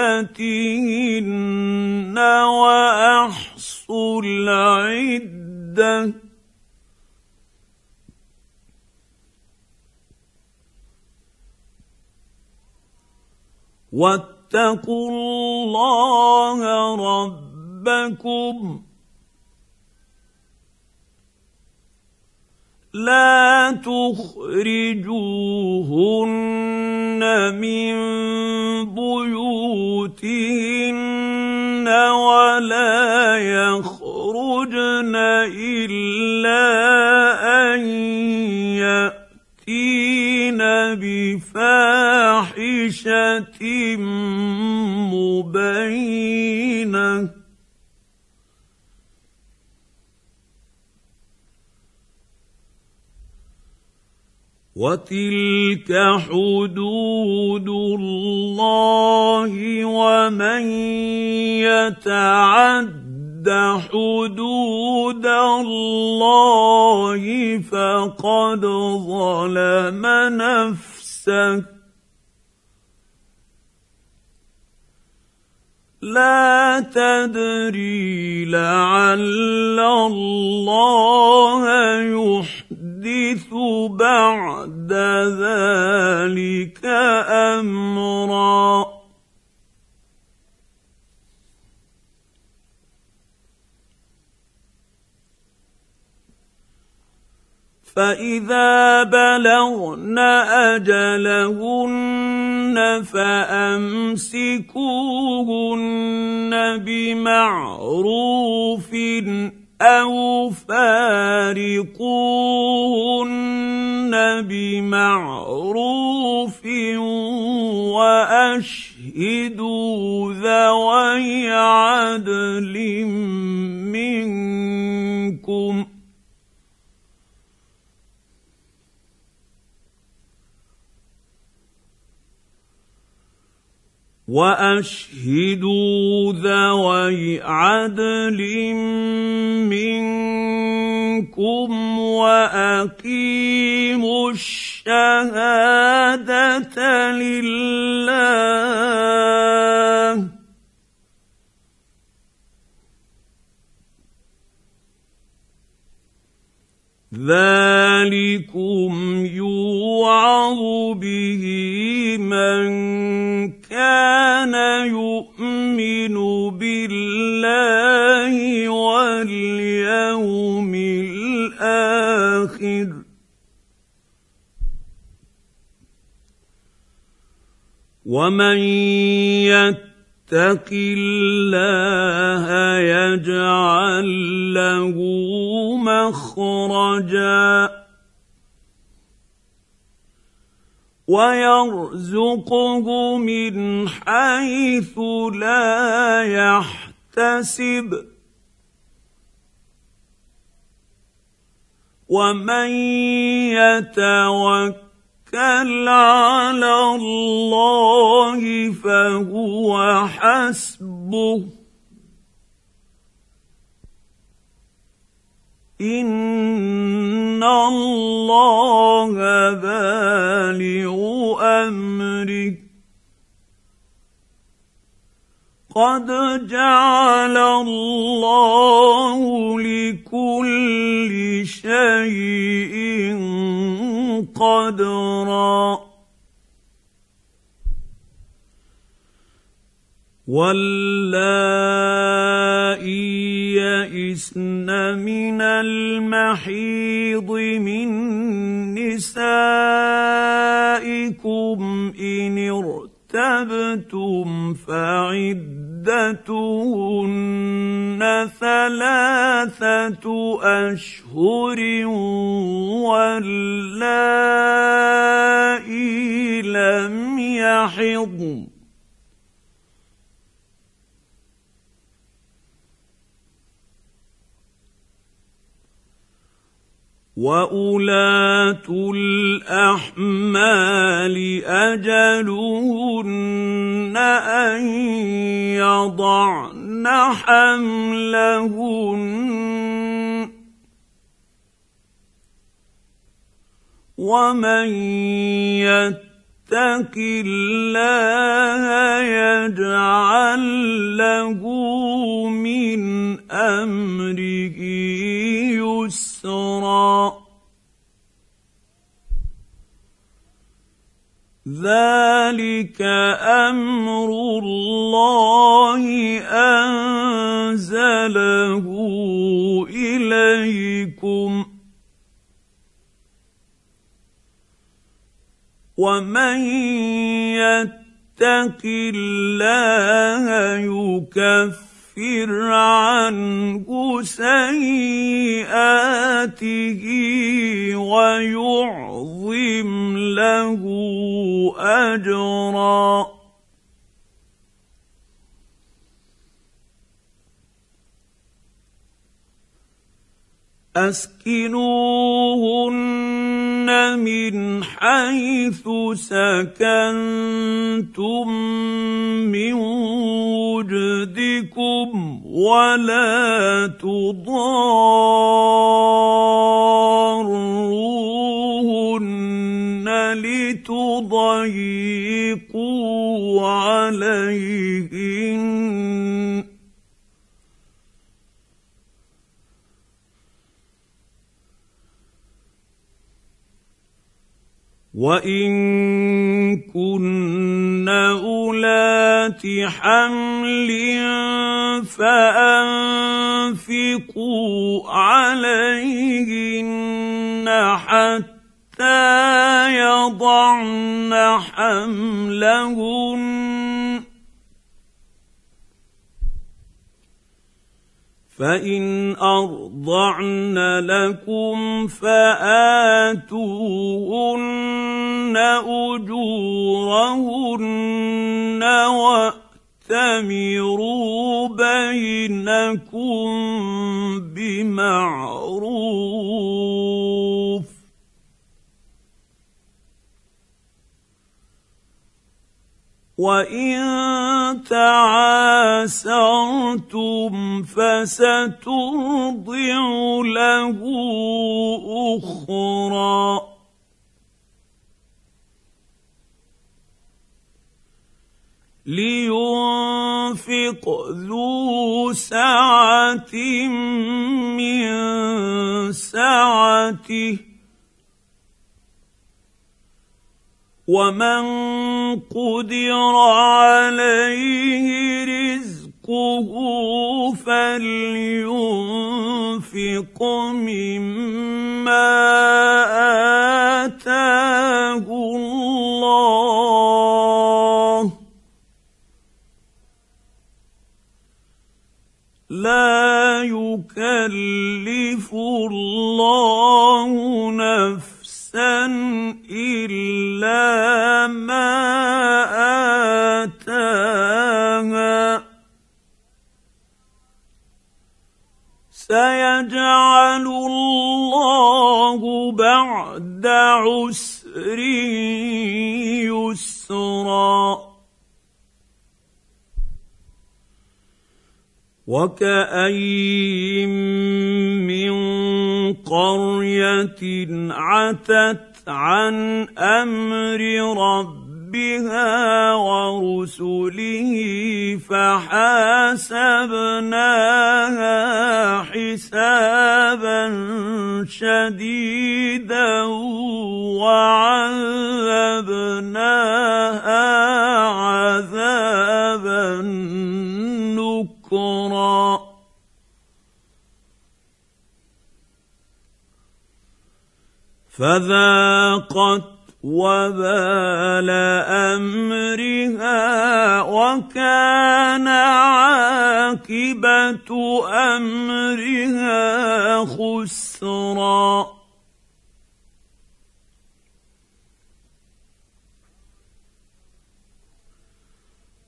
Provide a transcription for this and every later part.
عدتهن وأحصوا العدة. واتقوا الله ربكم. لا تخرجوهن من بيوتهن ولا يخرجن إلا أن يأتين بفاحشة مبينة. وتلك حدود الله ومن يتعد حدود الله فقد ظلم نفسه لا تدري لعل الله يحدث بعد ذلك أمرا. فإذا بلغن أجلهن فأمسكوهن بمعروف أو فارقوهن بمعروف واشهدوا ذوي عدل منكم وأشهدوا ذوي عدل منكم وأقيموا الشهادة لله. ذلكم يوعظ به من يؤمن بالله واليوم الآخر. ومن يتق الله يجعل له مخرجا. ويرزقه من حيث لا يحتسب. ومن يتوكل على الله فهو حسبه. إن الله قد جعل الله لكل شيء قدرا واللائي يئسن من المحيض من نسائكم ان ارتبتم فعدتهن ثلاثة أشهر واللائي لم يحضن. واولاه الاحمال اجلهن ان يضعن حملهن ومن يتق الله يجعل له من أمره يسرا. ذلك أمر الله أنزله إليكم. ومن يتق الله يكفر عنه سيئاته ويعظم له اجرا أسكنوهن من حيث سكنتم من وجدكم ولا تضاروهن لتضيقوا عليهن وان كن اولات حمل فانفقوا عليهن حتى يضعن حملهن فإن أرضعن لكم فآتوهن أجورهن وأتمروا بينكم بمعروف وان تعاسرتم فسترضع له أخرى لينفق ذو سعه من سعته ومن قدر عليه رزقه فلينفق مما اتاه الله لا يكلف الله نفسا الا ما سيجعل الله بعد عسر يسرا. وكأين من قرية عتت عن أمر ربها ورسله فحاسبناها حسابا شديدا وعذبناها عذابا نكرا. فذاقت وبال أمرها وكان عاقبة أمرها خسرا.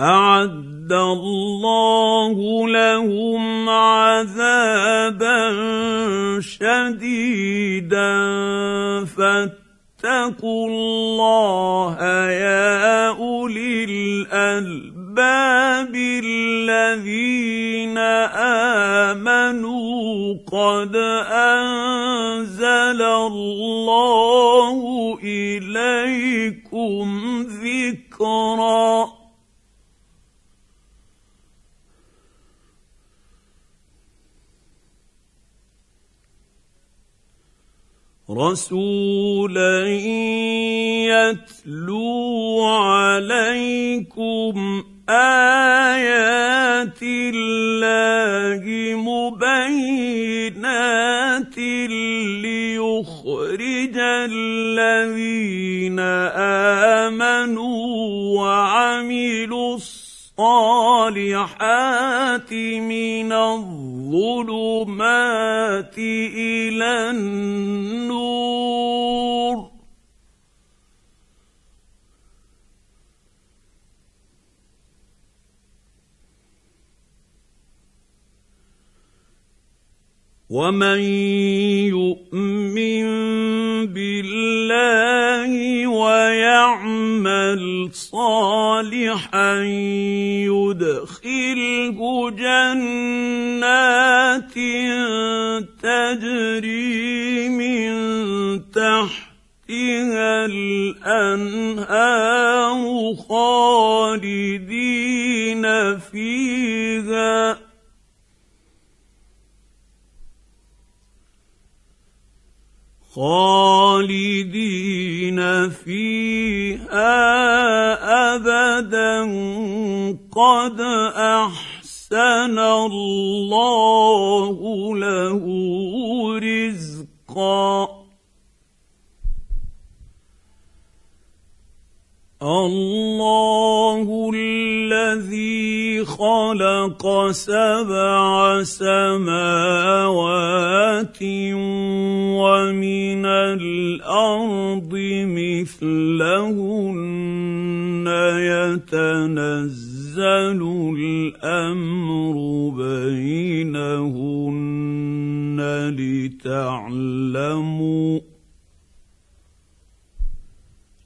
أعد الله لهم عذابا شديدا فاتقوا الله يا أولي الألباب الذين آمنوا قد أنزل الله إليكم ذكرا. رسولا يتلو عليكم آيات الله مبينات ليخرج الذين آمنوا وعملوا الصالحات من الظلمات إلى النور ومن يؤمن بالله ويعمل صالحا يدخله جنات تجري من تحتها الانهار خالدين فيها خالدين فيها ابدا. قد أحسن الله له رزقا. الله الذي خلق سبع سماوات ومن الأرض مثلهن يتنزل الأمر بينهن لتعلموا